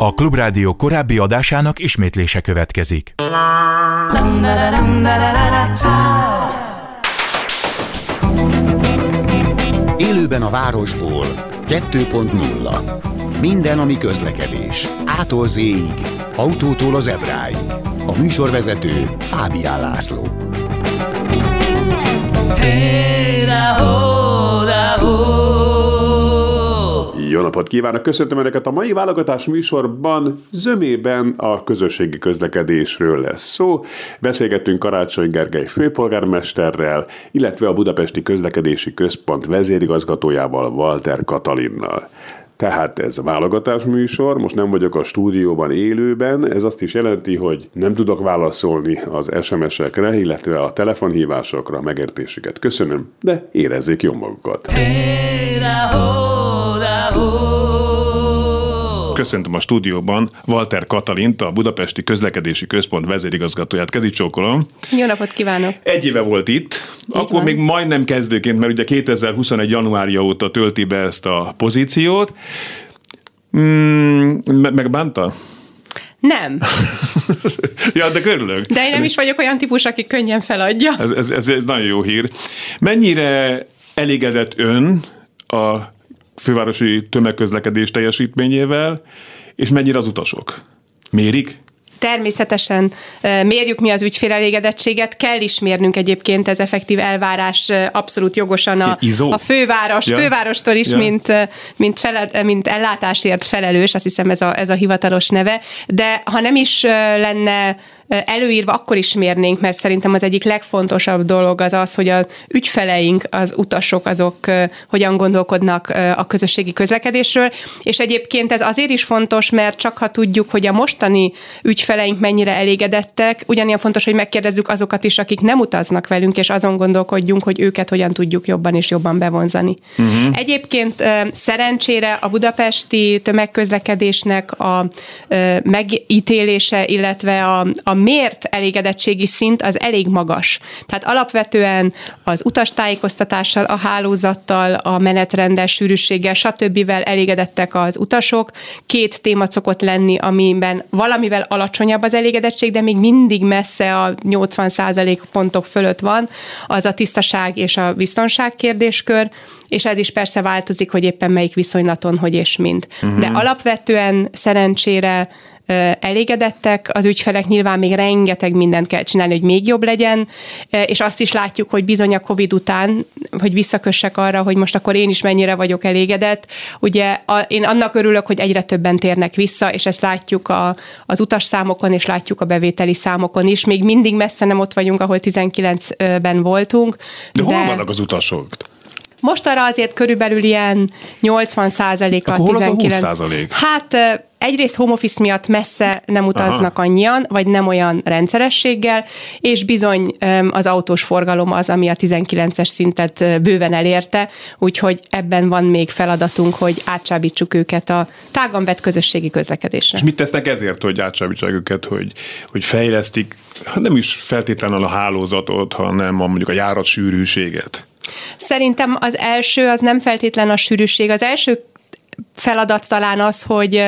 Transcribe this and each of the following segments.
A Klubrádió korábbi adásának ismétlése következik. Élőben a városból 2.0 Minden, ami közlekedés. Ától z autótól az ebráig. A műsorvezető Fábián László. Hey, Jó napot kívánok! Köszöntöm Önöket a mai válogatás műsorban zömében a közösségi közlekedésről lesz szó. Beszélgettünk Karácsony Gergely főpolgármesterrel, illetve a Budapesti Közlekedési Központ vezérigazgatójával Walter Katalinnal. Tehát ez a válogatás műsor, most nem vagyok a stúdióban élőben, ez azt is jelenti, hogy nem tudok válaszolni az SMS-ekre, illetve a telefonhívásokra, megértésüket köszönöm, de érezzék jó magukat. Hey, Köszöntöm a stúdióban Walter Katalint, a Budapesti Közlekedési Központ vezérigazgatóját. Kezi csókolom. Jó napot kívánok! Egy éve volt itt, Így akkor van. még majdnem kezdőként, mert ugye 2021. januárja óta tölti be ezt a pozíciót. Mm, megbánta? Nem. ja, de körülök. De én nem is vagyok olyan típus, aki könnyen feladja. Ez, ez, ez, ez nagyon jó hír. Mennyire elégedett ön a fővárosi tömegközlekedés teljesítményével, és mennyire az utasok? Mérik? Természetesen mérjük mi az ügyfél elégedettséget, kell is mérnünk egyébként ez effektív elvárás abszolút jogosan a, a főváros, ja. fővárostól is, ja. mint, mint, fele, mint ellátásért felelős, azt hiszem ez a, ez a hivatalos neve, de ha nem is lenne előírva akkor is mérnénk, mert szerintem az egyik legfontosabb dolog az az, hogy az ügyfeleink, az utasok, azok hogyan gondolkodnak a közösségi közlekedésről, és egyébként ez azért is fontos, mert csak ha tudjuk, hogy a mostani ügyfeleink mennyire elégedettek, ugyanilyen fontos, hogy megkérdezzük azokat is, akik nem utaznak velünk, és azon gondolkodjunk, hogy őket hogyan tudjuk jobban és jobban bevonzani. Uh-huh. Egyébként szerencsére a budapesti tömegközlekedésnek a megítélése, illetve a, a mért elégedettségi szint az elég magas. Tehát alapvetően az utastájékoztatással, a hálózattal, a menetrenddel, sűrűséggel, stb. elégedettek az utasok. Két téma szokott lenni, amiben valamivel alacsonyabb az elégedettség, de még mindig messze a 80% pontok fölött van, az a tisztaság és a biztonság kérdéskör, és ez is persze változik, hogy éppen melyik viszonylaton, hogy és mind. Uh-huh. De alapvetően szerencsére elégedettek, az ügyfelek nyilván még rengeteg mindent kell csinálni, hogy még jobb legyen, és azt is látjuk, hogy bizony a COVID után, hogy visszakössek arra, hogy most akkor én is mennyire vagyok elégedett. Ugye a, én annak örülök, hogy egyre többen térnek vissza, és ezt látjuk a, az utasszámokon, és látjuk a bevételi számokon is. Még mindig messze nem ott vagyunk, ahol 19-ben voltunk. De, de hol vannak az utasok? Most arra azért körülbelül ilyen 80 százalék a 19. Az a 20 Hát egyrészt home office miatt messze nem utaznak Aha. annyian, vagy nem olyan rendszerességgel, és bizony az autós forgalom az, ami a 19-es szintet bőven elérte, úgyhogy ebben van még feladatunk, hogy átsábítsuk őket a tágan vett közösségi közlekedésre. És mit tesznek ezért, hogy átsábítsák őket, hogy, hogy fejlesztik, nem is feltétlenül a hálózatot, hanem a, mondjuk a járat sűrűséget? Szerintem az első az nem feltétlen a sűrűség. Az első feladat talán az, hogy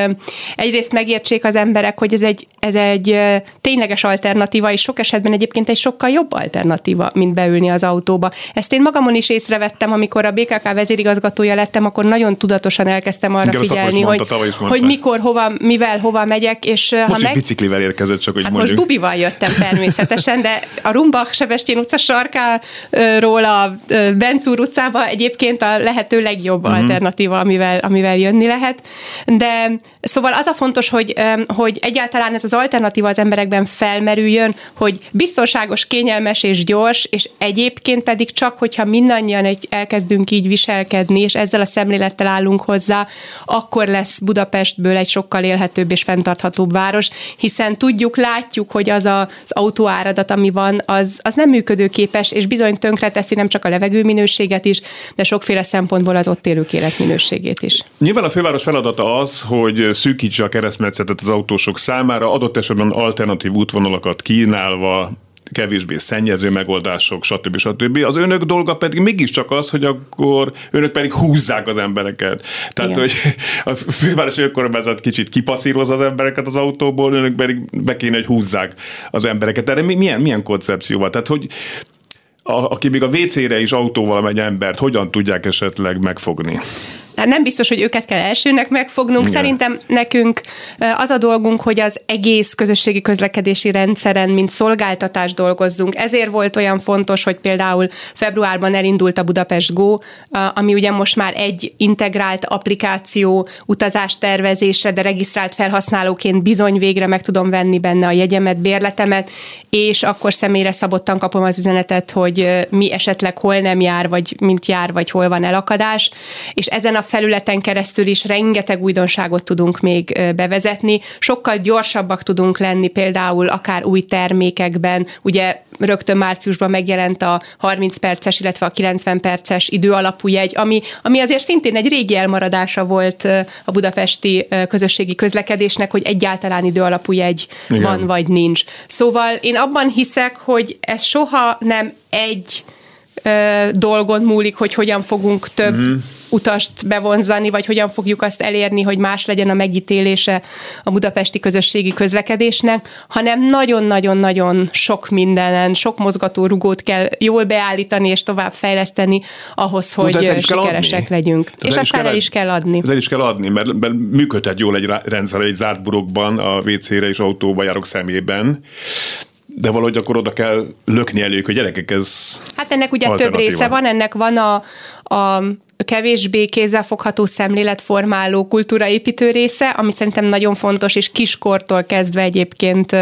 egyrészt megértsék az emberek, hogy ez egy, ez egy tényleges alternatíva, és sok esetben egyébként egy sokkal jobb alternatíva, mint beülni az autóba. Ezt én magamon is észrevettem, amikor a BKK vezérigazgatója lettem, akkor nagyon tudatosan elkezdtem arra Igen, figyelni, mondta, hogy, hogy mikor, hova, mivel, hova megyek. És most ha meg... biciklivel érkezett, csak hogy hát mondjuk. Most bubival jöttem természetesen, de a Rumbach Sebestyén utca sarkáról a Bencúr utcába egyébként a lehető legjobb uh-huh. alternatíva, amivel, amivel jönni lehet. De szóval az a fontos, hogy, hogy egyáltalán ez az alternatíva az emberekben felmerüljön, hogy biztonságos, kényelmes és gyors, és egyébként pedig csak, hogyha mindannyian egy, elkezdünk így viselkedni, és ezzel a szemlélettel állunk hozzá, akkor lesz Budapestből egy sokkal élhetőbb és fenntarthatóbb város, hiszen tudjuk, látjuk, hogy az a, az autóáradat, ami van, az, az nem működőképes, és bizony tönkre teszi nem csak a levegő minőséget is, de sokféle szempontból az ott élők életminőségét is. Nyilván a főváros feladata az, hogy szűkítse a keresztmetszetet az autósok számára, adott esetben alternatív útvonalakat kínálva kevésbé szennyező megoldások, stb. stb. Az önök dolga pedig mégiscsak az, hogy akkor önök pedig húzzák az embereket. Tehát, Igen. hogy a fővárosi önkormányzat kicsit kipasszírozza az embereket az autóból, önök pedig be kéne, hogy húzzák az embereket. Erre milyen, milyen koncepcióval? Tehát, hogy a, aki még a WC-re is autóval megy embert, hogyan tudják esetleg megfogni? Hát nem biztos, hogy őket kell elsőnek megfognunk. Igen. Szerintem nekünk az a dolgunk, hogy az egész közösségi közlekedési rendszeren, mint szolgáltatás dolgozzunk. Ezért volt olyan fontos, hogy például februárban elindult a Budapest Go, ami ugye most már egy integrált applikáció utazás tervezésre, de regisztrált felhasználóként bizony végre meg tudom venni benne a jegyemet, bérletemet, és akkor személyre szabottan kapom az üzenetet, hogy mi esetleg hol nem jár, vagy mint jár, vagy hol van elakadás, és ezen a felületen keresztül is rengeteg újdonságot tudunk még bevezetni, sokkal gyorsabbak tudunk lenni például akár új termékekben, ugye rögtön márciusban megjelent a 30 perces, illetve a 90 perces időalapú jegy, ami, ami azért szintén egy régi elmaradása volt a budapesti közösségi közlekedésnek, hogy egyáltalán időalapú jegy Igen. van vagy nincs. Szóval én abban hiszek, hogy ez soha nem egy dolgon múlik, hogy hogyan fogunk több uh-huh. Utast bevonzani, vagy hogyan fogjuk azt elérni, hogy más legyen a megítélése a budapesti közösségi közlekedésnek, hanem nagyon-nagyon-nagyon sok mindenen, sok mozgatórugót kell jól beállítani és tovább fejleszteni ahhoz, hogy sikeresek legyünk. Tehát és aztán el is kell adni. Ez el is kell adni, mert, mert működhet jól egy rendszer egy zárt burokban, a WC-re és autóba járok szemében, de valahogy akkor oda kell lökni elők, hogy gyerekek, ez Hát ennek ugye több része van, ennek van a, a kevésbé kézzelfogható szemléletformáló kultúraépítő része, ami szerintem nagyon fontos, és kiskortól kezdve egyébként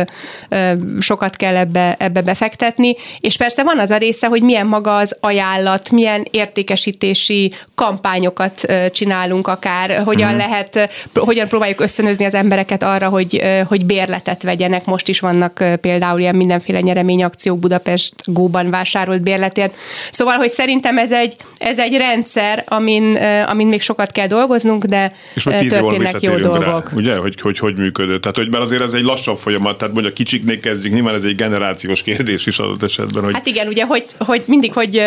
sokat kell ebbe, ebbe befektetni, és persze van az a része, hogy milyen maga az ajánlat, milyen értékesítési kampányokat csinálunk akár, hogyan mm. lehet, hogyan próbáljuk összönözni az embereket arra, hogy, hogy bérletet vegyenek. Most is vannak például ilyen mindenféle nyereményakciók Budapest Góban vásárolt bérletért. Szóval, hogy szerintem ez egy, ez egy rendszer, amin, amin még sokat kell dolgoznunk, de és történnek jó dolgok. Rá, ugye, hogy, hogy hogy működött. Tehát, hogy mert azért ez egy lassabb folyamat, tehát mondjuk kicsiknél kezdjük, nyilván ez egy generációs kérdés is adott esetben. Hogy... Hát igen, ugye, hogy, hogy mindig, hogy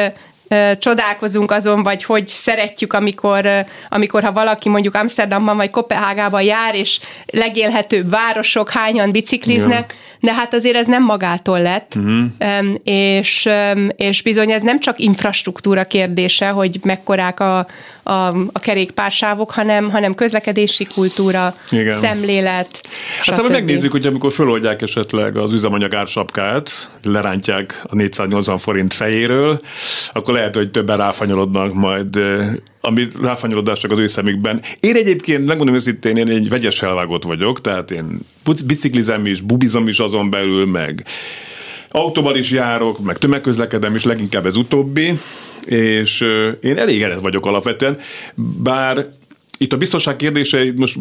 csodálkozunk azon, vagy hogy szeretjük, amikor, amikor ha valaki mondjuk Amsterdamban vagy Kopenhágában jár, és legélhetőbb városok, hányan bicikliznek, ja. de hát azért ez nem magától lett, uh-huh. és, és bizony ez nem csak infrastruktúra kérdése, hogy mekkorák a, a, a kerékpársávok, hanem, hanem közlekedési kultúra, Igen. szemlélet, Hát szóval megnézzük, hogy amikor föloldják esetleg az üzemanyag ársapkát, lerántják a 480 forint fejéről, akkor lehet, hogy többen ráfanyolodnak majd ami ráfanyolodás csak az ő szemükben. Én egyébként, megmondom őszintén, én egy vegyes felvágott vagyok, tehát én biciklizem is, bubizom is azon belül, meg autóval is járok, meg tömegközlekedem is, leginkább ez utóbbi, és én elégedett vagyok alapvetően, bár itt a biztonság kérdése, most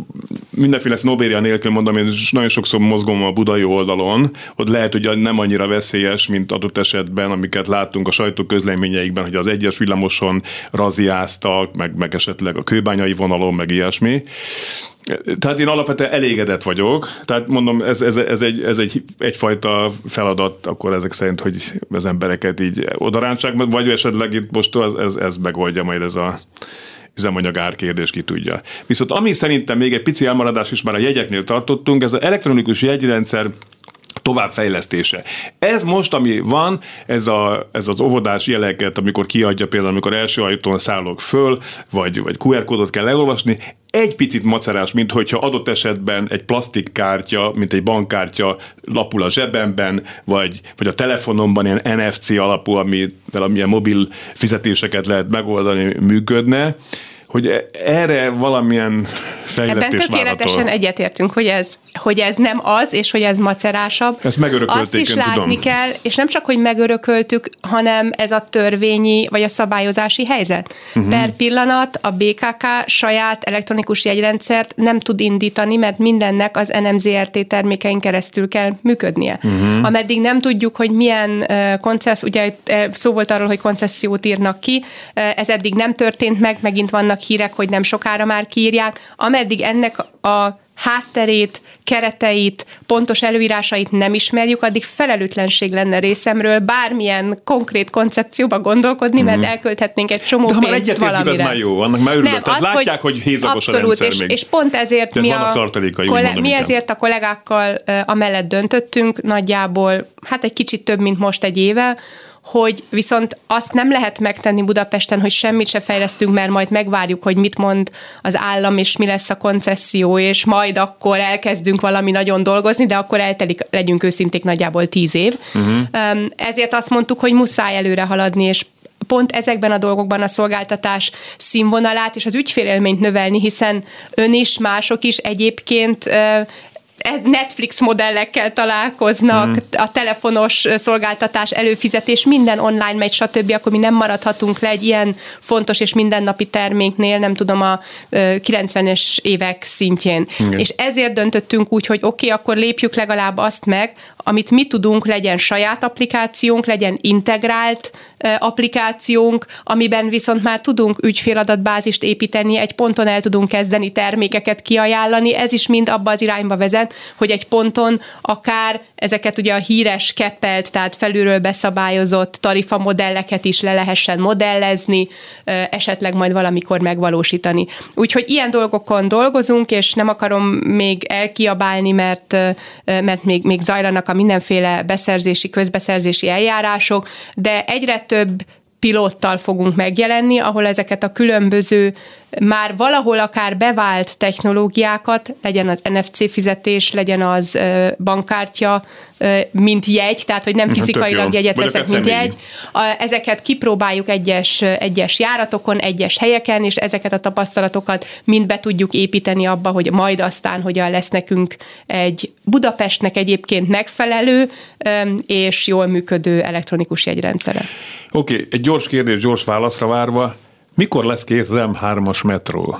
mindenféle sznobéria nélkül mondom, én nagyon sokszor mozgom a budai oldalon, hogy lehet, hogy nem annyira veszélyes, mint adott esetben, amiket láttunk a sajtó közleményeikben, hogy az egyes villamoson raziáztak, meg, meg esetleg a kőbányai vonalon, meg ilyesmi. Tehát én alapvetően elégedett vagyok, tehát mondom, ez, ez, ez, egy, ez egy, egyfajta feladat, akkor ezek szerint, hogy az embereket így odarántsák, vagy esetleg itt most ez, ez, ez megoldja majd ez a üzemanyag árkérdés ki tudja. Viszont ami szerintem még egy pici elmaradás is már a jegyeknél tartottunk, ez az elektronikus jegyrendszer továbbfejlesztése. Ez most, ami van, ez, a, ez az óvodás jeleket, amikor kiadja például, amikor első ajtón szállok föl, vagy, vagy QR kódot kell leolvasni, egy picit macerás, mint hogyha adott esetben egy plastikkártya, mint egy bankkártya lapul a zsebemben, vagy, vagy a telefonomban ilyen NFC alapú, amivel amilyen mobil fizetéseket lehet megoldani, működne hogy e- erre valamilyen fejlesztés Ebben tökéletesen várható. egyetértünk, hogy ez, hogy ez nem az, és hogy ez macerásabb. Ezt megörökölték, Azt is látni tudom. kell, és nem csak, hogy megörököltük, hanem ez a törvényi, vagy a szabályozási helyzet. Uh-huh. Per pillanat a BKK saját elektronikus jegyrendszert nem tud indítani, mert mindennek az NMZRT termékein keresztül kell működnie. Uh-huh. Ameddig nem tudjuk, hogy milyen uh, koncessz, ugye szó volt arról, hogy koncesziót írnak ki, uh, ez eddig nem történt meg, megint vannak hírek, hogy nem sokára már kiírják, ameddig ennek a hátterét, kereteit, pontos előírásait nem ismerjük, addig felelőtlenség lenne részemről bármilyen konkrét koncepcióba gondolkodni, mert mm-hmm. elkölthetnénk egy csomó De pénzt valamire. az már jó, annak már örülök. Nem, Tehát az, látják, hogy, hogy hézagos abszolút, a rendszer és, még. és pont ezért mi, a, kolle- mi ezért a kollégákkal amellett döntöttünk, nagyjából hát egy kicsit több, mint most egy éve, hogy viszont azt nem lehet megtenni Budapesten, hogy semmit se fejlesztünk, mert majd megvárjuk, hogy mit mond az állam, és mi lesz a koncesszió, és majd akkor elkezdünk valami nagyon dolgozni, de akkor eltelik, legyünk őszinték, nagyjából tíz év. Uh-huh. Ezért azt mondtuk, hogy muszáj előre haladni, és pont ezekben a dolgokban a szolgáltatás színvonalát és az ügyfélélményt növelni, hiszen ön is, mások is egyébként Netflix modellekkel találkoznak, hmm. a telefonos szolgáltatás, előfizetés, minden online megy, stb., akkor mi nem maradhatunk le egy ilyen fontos és mindennapi terméknél, nem tudom, a 90-es évek szintjén. Igen. És ezért döntöttünk úgy, hogy oké, okay, akkor lépjük legalább azt meg, amit mi tudunk, legyen saját applikációnk, legyen integrált applikációnk, amiben viszont már tudunk ügyféladatbázist építeni, egy ponton el tudunk kezdeni termékeket kiajánlani, ez is mind abba az irányba vezet, hogy egy ponton akár ezeket ugye a híres keppelt, tehát felülről beszabályozott tarifa modelleket is le lehessen modellezni, esetleg majd valamikor megvalósítani. Úgyhogy ilyen dolgokon dolgozunk, és nem akarom még elkiabálni, mert, mert még, még zajlanak a mindenféle beszerzési, közbeszerzési eljárások, de egyre több pilottal fogunk megjelenni, ahol ezeket a különböző már valahol akár bevált technológiákat, legyen az NFC fizetés, legyen az bankkártya, mint jegy, tehát hogy nem mhm, fizikailag jegyet veszek, mint jegy. Ezeket kipróbáljuk egyes, egyes járatokon, egyes helyeken, és ezeket a tapasztalatokat mind be tudjuk építeni abba, hogy majd aztán hogyan lesz nekünk egy Budapestnek egyébként megfelelő és jól működő elektronikus jegyrendszere. Oké, okay, egy gyors kérdés, gyors válaszra várva. Mikor lesz kész az M3-as metró?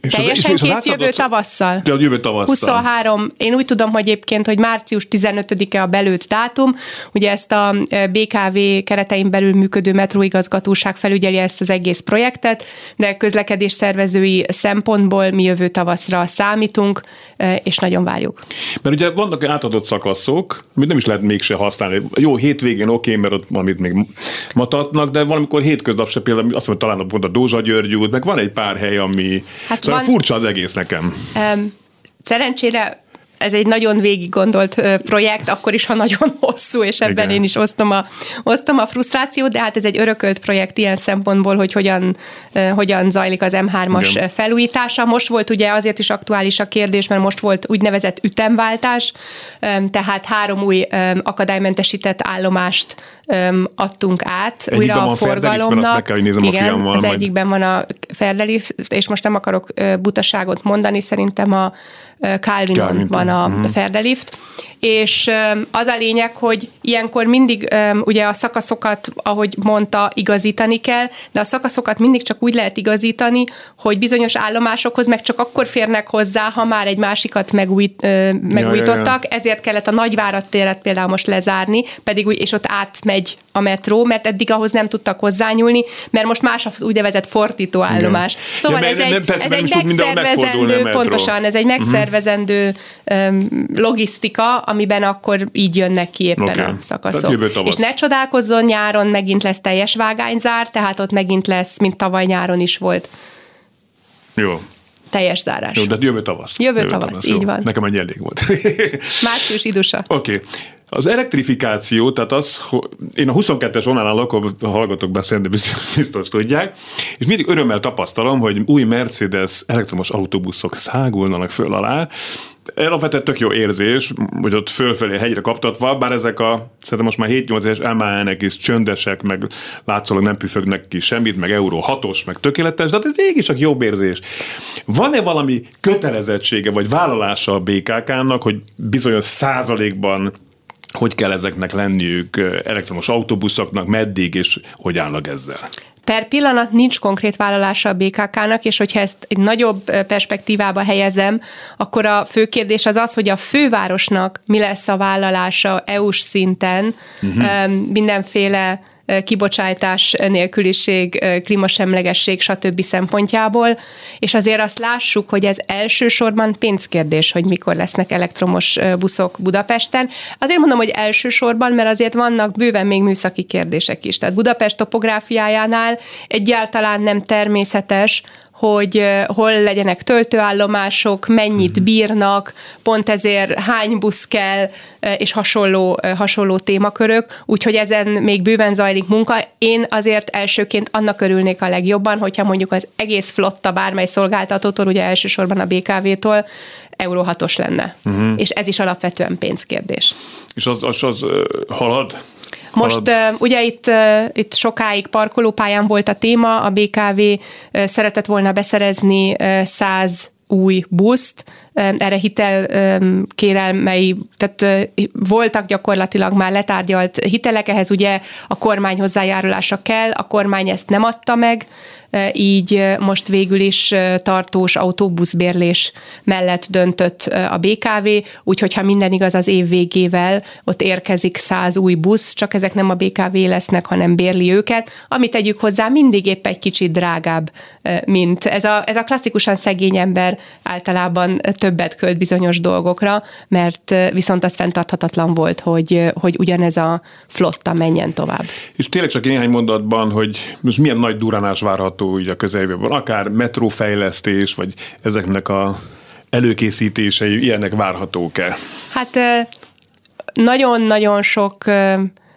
És Teljesen az, és, és kész jövő tavasszal. De jövő tavasszal. 23, én úgy tudom, hogy egyébként, hogy március 15-e a belőtt dátum, ugye ezt a BKV keretein belül működő metróigazgatóság felügyeli ezt az egész projektet, de közlekedés szervezői szempontból mi jövő tavaszra számítunk, és nagyon várjuk. Mert ugye vannak átadott szakaszok, amit nem is lehet mégse használni. Jó, hétvégén oké, okay, mert ott valamit még matatnak, de valamikor hétköznap se például azt mondom, talán pont a Dózsa György út, meg van egy pár hely, ami Hát szóval van, furcsa az egész nekem. Um, szerencsére ez egy nagyon végig gondolt projekt, akkor is, ha nagyon hosszú, és ebben Igen. én is osztom a, osztom a frusztrációt, de hát ez egy örökölt projekt ilyen szempontból, hogy hogyan, hogyan zajlik az M3-as Igen. felújítása. Most volt ugye azért is aktuális a kérdés, mert most volt úgynevezett ütemváltás, tehát három új akadálymentesített állomást adtunk át Egyikben újra a forgalomnak. Kell, Igen, a az majd. egyikben van a Ferdelift, és most nem akarok butaságot mondani, szerintem a Calvinon, Calvin van a, uh-huh. a Ferdelift, és az a lényeg, hogy ilyenkor mindig ugye a szakaszokat, ahogy mondta, igazítani kell, de a szakaszokat mindig csak úgy lehet igazítani, hogy bizonyos állomásokhoz meg csak akkor férnek hozzá, ha már egy másikat megújít, megújítottak, ja, ja, ja. ezért kellett a nagyvárat téret például most lezárni, pedig úgy, és ott átmegy a metró, mert eddig ahhoz nem tudtak hozzányúlni, mert most más az úgynevezett fordító állomás. Igen. Szóval ja, ez, egy, persze, ez egy megszervezendő, pontosan, ez egy mhm. megszervezendő uh-huh. logisztika, amiben akkor így jönnek ki éppen okay. a szakaszok. És ne csodálkozzon, nyáron megint lesz teljes vágányzár, tehát ott megint lesz, mint tavaly nyáron is volt. Jó teljes zárás. Jó, de jövő tavasz. Jövő, jövő tavasz, tavasz, így jó. van. Nekem egy elég volt. Március idusa. Oké. Okay. Az elektrifikáció, tehát az, hogy én a 22-es onnan lakom, hallgatok beszélni, biztos tudják, és mindig örömmel tapasztalom, hogy új Mercedes elektromos autóbuszok szágulnak föl alá, Alapvetően tök jó érzés, hogy ott fölfelé hegyre kaptatva, bár ezek a, szerintem most már 7-8 éves MAN-ek is csöndesek, meg látszólag nem püfögnek ki semmit, meg Euró 6-os, meg tökéletes, de hát végig csak jobb érzés. Van-e valami kötelezettsége, vagy vállalása a BKK-nak, hogy bizonyos százalékban hogy kell ezeknek lenniük elektromos autóbuszoknak, meddig, és hogy állnak ezzel? Per pillanat nincs konkrét vállalása a BKK-nak, és hogyha ezt egy nagyobb perspektívába helyezem, akkor a fő kérdés az az, hogy a fővárosnak mi lesz a vállalása EU-s szinten uh-huh. mindenféle kibocsátás nélküliség, klímasemlegesség, stb. szempontjából, és azért azt lássuk, hogy ez elsősorban pénzkérdés, hogy mikor lesznek elektromos buszok Budapesten. Azért mondom, hogy elsősorban, mert azért vannak bőven még műszaki kérdések is. Tehát Budapest topográfiájánál egyáltalán nem természetes, hogy hol legyenek töltőállomások, mennyit mhm. bírnak, pont ezért hány busz kell, és hasonló, hasonló témakörök, úgyhogy ezen még bőven zajlik munka. Én azért elsőként annak örülnék a legjobban, hogyha mondjuk az egész flotta bármely szolgáltatótól, ugye elsősorban a BKV-tól Euró 6 lenne. Uh-huh. És ez is alapvetően pénzkérdés. És az, az, az halad? Most uh, ugye itt, itt sokáig parkolópályán volt a téma, a BKV szeretett volna beszerezni uh, 100 új buszt, erre hitel kérelmei, tehát voltak gyakorlatilag már letárgyalt hitelek, ehhez ugye a kormány hozzájárulása kell, a kormány ezt nem adta meg, így most végül is tartós autóbuszbérlés mellett döntött a BKV, úgyhogy ha minden igaz az év végével ott érkezik száz új busz, csak ezek nem a BKV lesznek, hanem bérli őket, amit tegyük hozzá mindig épp egy kicsit drágább, mint ez a, ez a klasszikusan szegény ember általában többet költ bizonyos dolgokra, mert viszont az fenntarthatatlan volt, hogy, hogy ugyanez a flotta menjen tovább. És tényleg csak néhány mondatban, hogy most milyen nagy duránás várható ugye a közeljövőben, akár metrófejlesztés, vagy ezeknek a előkészítései, ilyenek várhatók-e? Hát nagyon-nagyon sok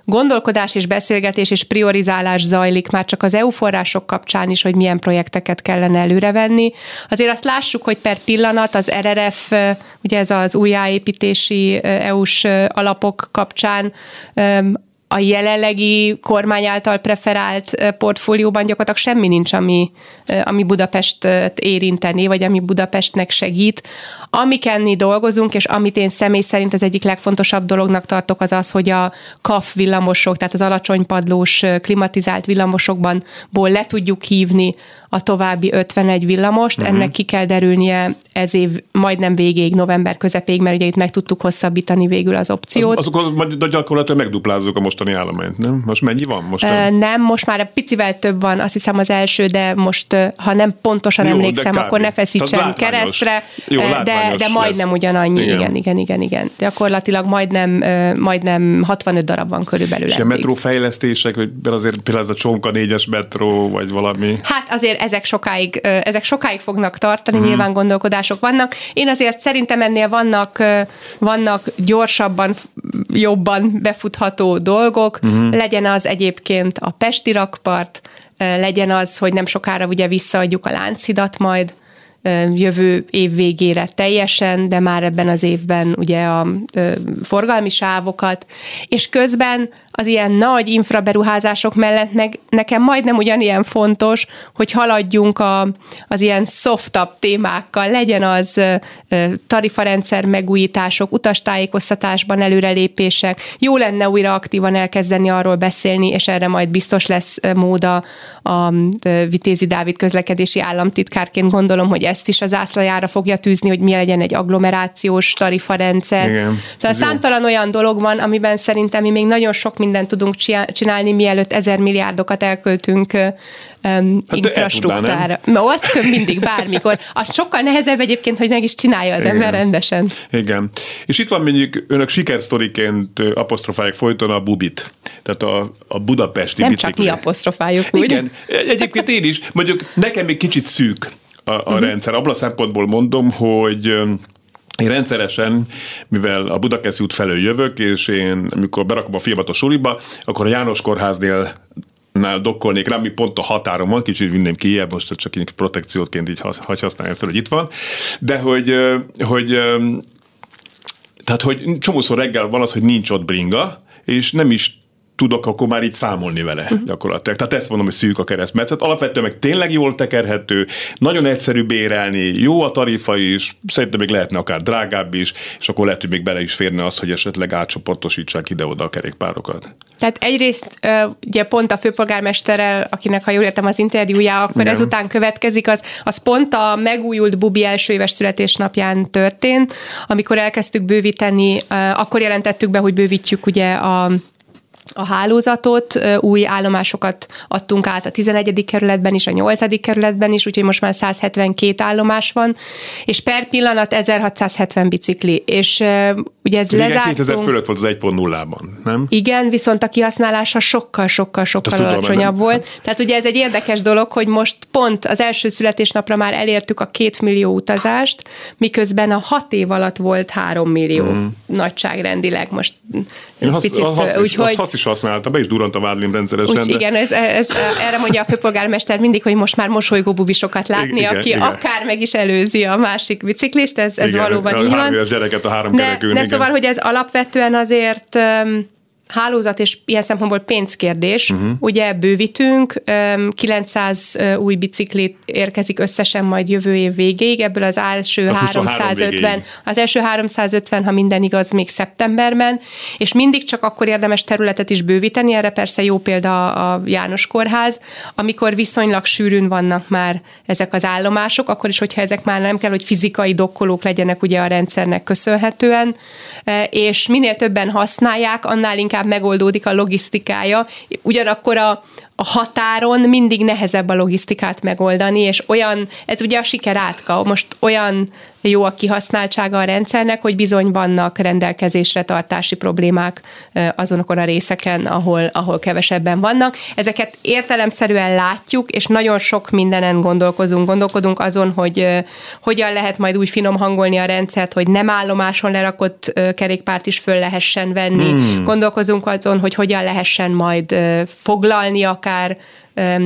gondolkodás és beszélgetés és priorizálás zajlik már csak az EU források kapcsán is, hogy milyen projekteket kellene előrevenni. Azért azt lássuk, hogy per pillanat az RRF, ugye ez az újjáépítési EU-s alapok kapcsán a jelenlegi kormány által preferált portfólióban gyakorlatilag semmi nincs, ami, ami Budapestet érinteni, vagy ami Budapestnek segít. Amiken mi dolgozunk, és amit én személy szerint az egyik legfontosabb dolognak tartok, az az, hogy a KAF villamosok, tehát az alacsony padlós klimatizált villamosokban ból le tudjuk hívni a további 51 villamost. Uh-huh. Ennek ki kell derülnie ez év majdnem végéig, november közepéig, mert ugye itt meg tudtuk hosszabbítani végül az opciót. Az, azok majd gyakorlatilag megduplázzuk a mostani állományt, nem? Most mennyi van? Most nem? nem, most már picivel több van, azt hiszem az első, de most, ha nem pontosan Jó, emlékszem, akkor ne feszítsen keresztre, Jó, de, de majdnem lesz. ugyanannyi, igen. igen, igen, igen, igen. Gyakorlatilag majdnem, majdnem 65 darab van körülbelül. És a metrófejlesztések, azért például ez a Csonka négyes metró, vagy valami? Hát azért ezek sokáig, ezek sokáig fognak tartani, hmm. nyilván gondolkodások vannak. Én azért szerintem ennél vannak, vannak gyorsabban, jobban befutható dolgok, hmm. legyen az egyébként a Pesti rakpart, legyen az, hogy nem sokára ugye visszaadjuk a Lánchidat majd, jövő év végére teljesen, de már ebben az évben ugye a forgalmi sávokat, és közben az ilyen nagy infraberuházások mellett meg nekem majdnem ugyanilyen fontos, hogy haladjunk a, az ilyen softabb témákkal, legyen az tarifarendszer megújítások, utastájékoztatásban előrelépések. Jó lenne újra aktívan elkezdeni arról beszélni, és erre majd biztos lesz móda a Vitézi Dávid közlekedési államtitkárként gondolom, hogy ezt is az ászlajára fogja tűzni, hogy mi legyen egy agglomerációs tarifarendszer. Igen. Szóval számtalan olyan dolog van, amiben szerintem mi még nagyon sok mindent tudunk csinálni, mielőtt ezer milliárdokat elköltünk um, hát infrastruktúrára. Ó, azt mindig, bármikor. Az sokkal nehezebb egyébként, hogy meg is csinálja az Igen. ember rendesen. Igen. És itt van mondjuk önök sikersztoriként apostrofálják folyton a bubit. Tehát a, a budapesti Nem bicikli. csak mi apostrofáljuk úgy. Igen. Egyébként én is. Mondjuk nekem még kicsit szűk a, a uh-huh. rendszer. Abban a szempontból mondom, hogy én rendszeresen, mivel a Budakeszi út felől jövök, és én amikor berakom a filmet a suliba, akkor a János Kórháznél nál dokkolnék rá, ami pont a határon van, kicsit vinném ki, ilyen most csak így protekcióként így hagy használjam fel, hogy itt van, de hogy, hogy tehát, hogy csomószor reggel van az, hogy nincs ott bringa, és nem is tudok akkor már így számolni vele uh-huh. gyakorlatilag. Tehát ezt mondom, hogy szűk a keresztmetszet. Alapvetően meg tényleg jól tekerhető, nagyon egyszerű bérelni, jó a tarifa is, szerintem még lehetne akár drágább is, és akkor lehet, hogy még bele is férne az, hogy esetleg átcsoportosítsák ide-oda a kerékpárokat. Tehát egyrészt ugye pont a főpolgármesterrel, akinek ha jól értem az interjúja, akkor Igen. ezután következik, az, az pont a megújult Bubi első éves születésnapján történt, amikor elkezdtük bővíteni, akkor jelentettük be, hogy bővítjük ugye a a hálózatot, új állomásokat adtunk át a 11. kerületben is, a 8. kerületben is, úgyhogy most már 172 állomás van, és per pillanat 1670 bicikli, és ugye ez Igen, lezártunk. 2000 fölött volt az 1.0-ban, nem? Igen, viszont a kihasználása sokkal, sokkal, sokkal hát alacsonyabb volt. Tehát ugye ez egy érdekes dolog, hogy most pont az első születésnapra már elértük a két millió utazást, miközben a hat év alatt volt három millió mm. nagyságrendileg. Most Én picit, hasz, hasz, úgyhogy... Azt is használta, be is durant a vádlim rendszeresen. Úgy, de... Igen, ez, ez, erre mondja a főpolgármester mindig, hogy most már mosolygó bubisokat látni, igen, aki igen. akár meg is előzi a másik biciklist, ez, ez igen, valóban így van. A gyereket a három de, de szóval, hogy ez alapvetően azért hálózat és ilyen szempontból pénzkérdés. Uh-huh. Ugye bővítünk, 900 új biciklit érkezik összesen majd jövő év végéig, ebből az első Tehát 350, az első 350, ha minden igaz, még szeptemberben, és mindig csak akkor érdemes területet is bővíteni, erre persze jó példa a János Kórház, amikor viszonylag sűrűn vannak már ezek az állomások, akkor is, hogyha ezek már nem kell, hogy fizikai dokkolók legyenek ugye a rendszernek köszönhetően, és minél többen használják, annál inkább inkább megoldódik a logisztikája. Ugyanakkor a, a határon mindig nehezebb a logisztikát megoldani, és olyan, ez ugye a siker átka, most olyan jó a kihasználtsága a rendszernek, hogy bizony vannak rendelkezésre tartási problémák azonokon a részeken, ahol, ahol kevesebben vannak. Ezeket értelemszerűen látjuk, és nagyon sok mindenen gondolkozunk. Gondolkodunk azon, hogy hogyan lehet majd úgy finom hangolni a rendszert, hogy nem állomáson lerakott kerékpárt is föl lehessen venni. Hmm. Gondolkozunk azon, hogy hogyan lehessen majd foglalni akár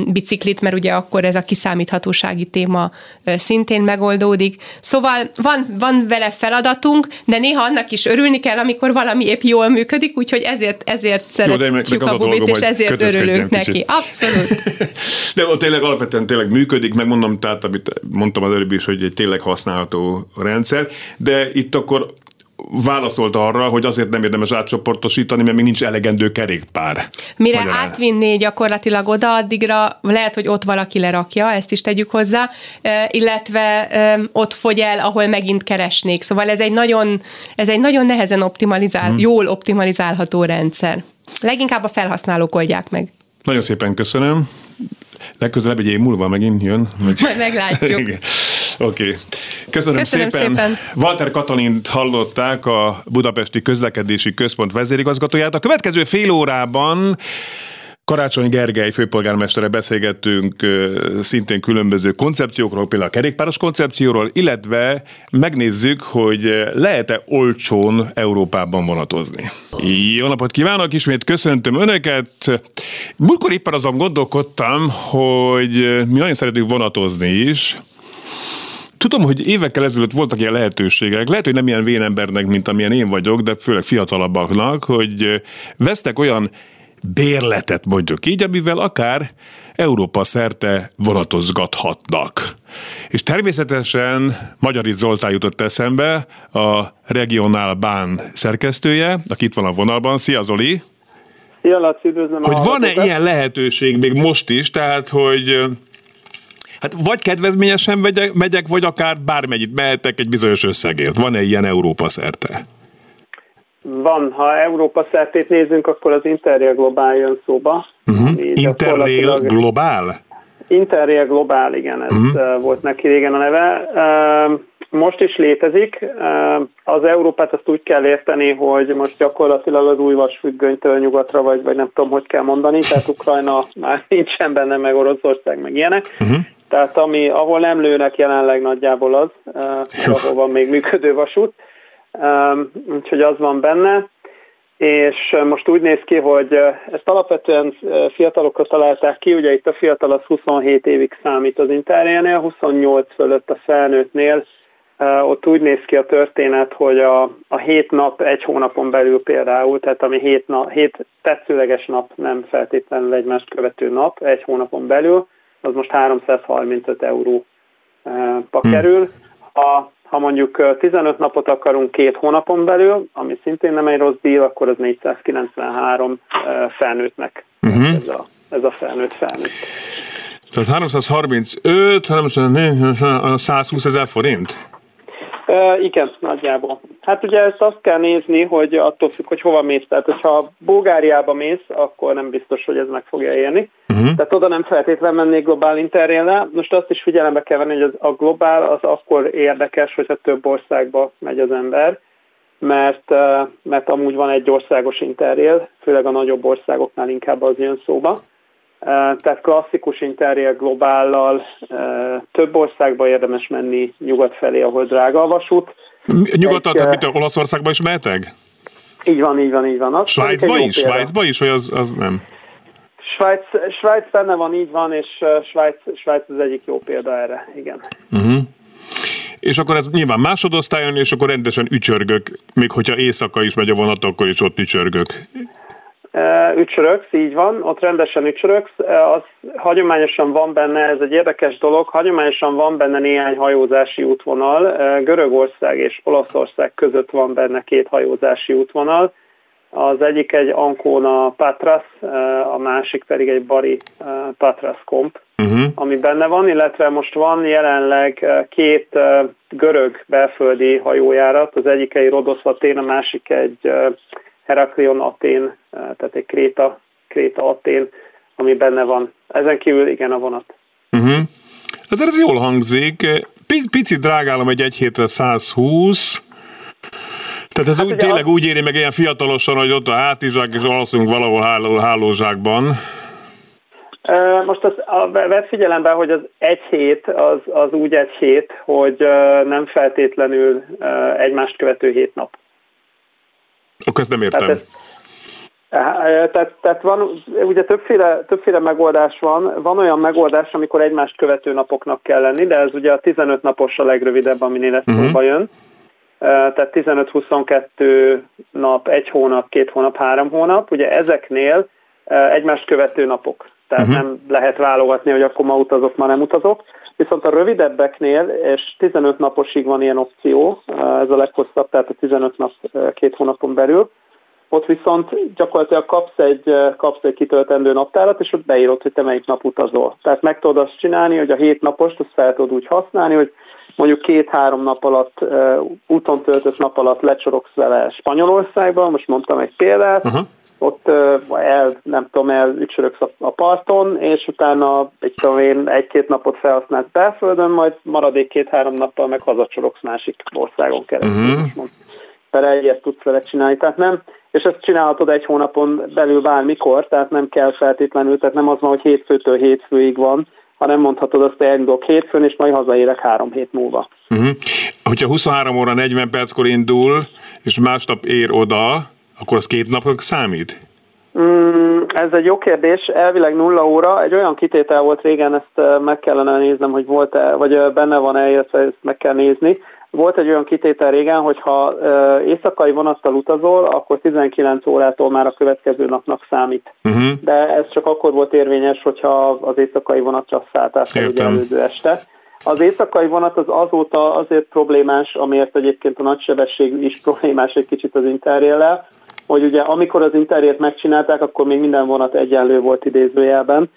biciklit, mert ugye akkor ez a kiszámíthatósági téma szintén megoldódik. Szóval van, van vele feladatunk, de néha annak is örülni kell, amikor valami épp jól működik, úgyhogy ezért, ezért szeretjük a bubit, és ezért örülünk neki. Kicsit. Abszolút. de tényleg alapvetően tényleg működik, megmondom, tehát amit mondtam az előbb is, hogy egy tényleg használható rendszer, de itt akkor válaszolt arra, hogy azért nem érdemes átcsoportosítani, mert még nincs elegendő kerékpár. Mire Magyarán. átvinné gyakorlatilag oda, addigra lehet, hogy ott valaki lerakja, ezt is tegyük hozzá, illetve ott fogy el, ahol megint keresnék. Szóval ez egy nagyon, ez egy nagyon nehezen optimalizál, hmm. jól optimalizálható rendszer. Leginkább a felhasználók oldják meg. Nagyon szépen köszönöm. Legközelebb egy év múlva megint jön. Majd meglátjuk. Oké. Okay. Köszönöm, Köszönöm szépen. szépen. Walter Katalint hallották, a Budapesti Közlekedési Központ vezérigazgatóját. A következő fél órában Karácsony Gergely főpolgármestere beszélgettünk szintén különböző koncepciókról, például a kerékpáros koncepcióról, illetve megnézzük, hogy lehet-e olcsón Európában vonatozni. Jó napot kívánok, ismét köszöntöm Önöket. Múltkor éppen azon gondolkodtam, hogy mi nagyon szeretünk vonatozni is, Tudom, hogy évekkel ezelőtt voltak ilyen lehetőségek, lehet, hogy nem ilyen vénembernek, mint amilyen én vagyok, de főleg fiatalabbaknak, hogy vesztek olyan bérletet mondjuk így, amivel akár Európa szerte vonatozgathatnak. És természetesen Magyari Zoltán jutott eszembe, a Regionál Bán szerkesztője, aki itt van a vonalban. Szia Zoli! Szia Laci, Hogy van-e ilyen lehetőség még most is, tehát hogy Hát vagy kedvezményesen megyek, megyek vagy akár bármennyit mehetek egy bizonyos összegért. Van-e ilyen Európa szerte? Van. Ha Európa szertét nézünk, akkor az Interrail Globál jön szóba. Uh-huh. Interrail Globál? Interrail Globál, igen, ez uh-huh. volt neki régen a neve. Most is létezik. Az Európát azt úgy kell érteni, hogy most gyakorlatilag az új vasfüggönytől nyugatra, vagy, vagy nem tudom, hogy kell mondani, tehát Ukrajna már nincsen benne, meg Oroszország, meg ilyenek. Uh-huh. Tehát ami, ahol nem lőnek jelenleg nagyjából az, uh, ahol van még működő vasút, um, úgyhogy az van benne. És most úgy néz ki, hogy ezt alapvetően fiatalokra találták ki, ugye itt a fiatal az 27 évig számít az interjénél, 28 fölött a felnőttnél, ott úgy néz ki a történet, hogy a, a hét nap egy hónapon belül például, tehát ami hét, nap, hét tetszőleges nap, nem feltétlenül egymást követő nap, egy hónapon belül, az most 335 euróba hmm. kerül. Ha, ha mondjuk 15 napot akarunk két hónapon belül, ami szintén nem egy rossz díj, akkor az 493 felnőttnek uh-huh. ez, a, ez a felnőtt felnőtt. Tehát 335, 334, 120 ezer forint? Uh, igen, nagyjából. Hát ugye ezt azt kell nézni, hogy attól függ, hogy hova mész. Tehát, hogyha Bulgáriába mész, akkor nem biztos, hogy ez meg fogja érni. Uh-huh. Tehát oda nem feltétlenül mennék globál interrail Most azt is figyelembe kell venni, hogy az, a globál az akkor érdekes, hogyha több országba megy az ember, mert, mert amúgy van egy országos interrail, főleg a nagyobb országoknál inkább az jön szóba. Tehát klasszikus interrail globállal több országba érdemes menni nyugat felé, ahol drága a vasút. Nyugaton, tehát mit, Olaszországba is meheteg? Így van, így van, így van. Az Svájcba is? Svájcba is, vagy az, az nem? Svájc, Svájc benne van, így van, és Svájc, Svájc az egyik jó példa erre, igen. Uh-huh. És akkor ez nyilván másodosztályon, és akkor rendesen ücsörgök, még hogyha éjszaka is megy a vonat, akkor is ott ücsörgök ücsöröksz, így van, ott rendesen ücsöröksz, az hagyományosan van benne, ez egy érdekes dolog, hagyományosan van benne néhány hajózási útvonal, Görögország és Olaszország között van benne két hajózási útvonal, az egyik egy Ancona Patras, a másik pedig egy Bari Patras Comp, uh-huh. ami benne van, illetve most van jelenleg két görög belföldi hajójárat, az egyik egy Rodosz Atén, a másik egy Heraklion Atén, eh, tehát egy Kréta, Kréta Atén, ami benne van. Ezen kívül igen a vonat. Uh-huh. Ezért ez jól hangzik. Picit drágálom egy egy hétre 120, tehát ez hát úgy, tényleg az... úgy éri meg ilyen fiatalosan, hogy ott a hátizsák, és alszunk valahol háló, hálózsákban. Most az, a, vedd figyelembe, hogy az egy hét az, az úgy egy hét, hogy nem feltétlenül egymást követő hét nap. Akkor ezt nem értem. Tehát, ez, tehát, tehát van, ugye többféle, többféle megoldás van. Van olyan megoldás, amikor egymást követő napoknak kell lenni, de ez ugye a 15 napos a legrövidebb, aminél ez uh-huh. szóba jön. Tehát 15-22 nap, egy hónap, két hónap, három hónap. Ugye ezeknél egymást követő napok. Tehát uh-huh. nem lehet válogatni, hogy akkor ma utazok, ma nem utazok. Viszont a rövidebbeknél, és 15 naposig van ilyen opció, ez a leghosszabb, tehát a 15 nap két hónapon belül, ott viszont gyakorlatilag kapsz egy, kapsz egy kitöltendő naptárat, és ott beírod, hogy te melyik nap utazol. Tehát meg tudod azt csinálni, hogy a hét napost azt fel tudod úgy használni, hogy mondjuk két-három nap alatt, úton töltött nap alatt lecsorogsz vele Spanyolországba, most mondtam egy példát, uh-huh ott el, nem tudom, elücsöröksz a parton, és utána egy, tudom én, egy-két napot felhasználsz belföldön, majd maradék két-három nappal meg hazacsorogsz másik országon keresztül. Uh-huh. Mert ilyet tudsz vele csinálni. Tehát nem, és ezt csinálhatod egy hónapon belül bármikor, tehát nem kell feltétlenül, tehát nem az van, hogy hétfőtől hétfőig van, hanem mondhatod azt, hogy elindulok hétfőn, és majd hazaérek három hét múlva. Uh-huh. Hogyha 23 óra 40 perckor indul, és másnap ér oda, akkor az két napok számít? Mm, ez egy jó kérdés, elvileg nulla óra. Egy olyan kitétel volt régen, ezt meg kellene néznem, hogy volt-e, vagy benne van-e, illetve ezt meg kell nézni. Volt egy olyan kitétel régen, hogy ha éjszakai vonattal utazol, akkor 19 órától már a következő napnak számít. Uh-huh. De ez csak akkor volt érvényes, hogyha az éjszakai vonatra szálltál fel ugye előző este. Az éjszakai vonat az azóta azért problémás, amiért egyébként a nagysebesség is problémás egy kicsit az interjellel, hogy ugye amikor az interjét megcsinálták, akkor még minden vonat egyenlő volt idézőjelben,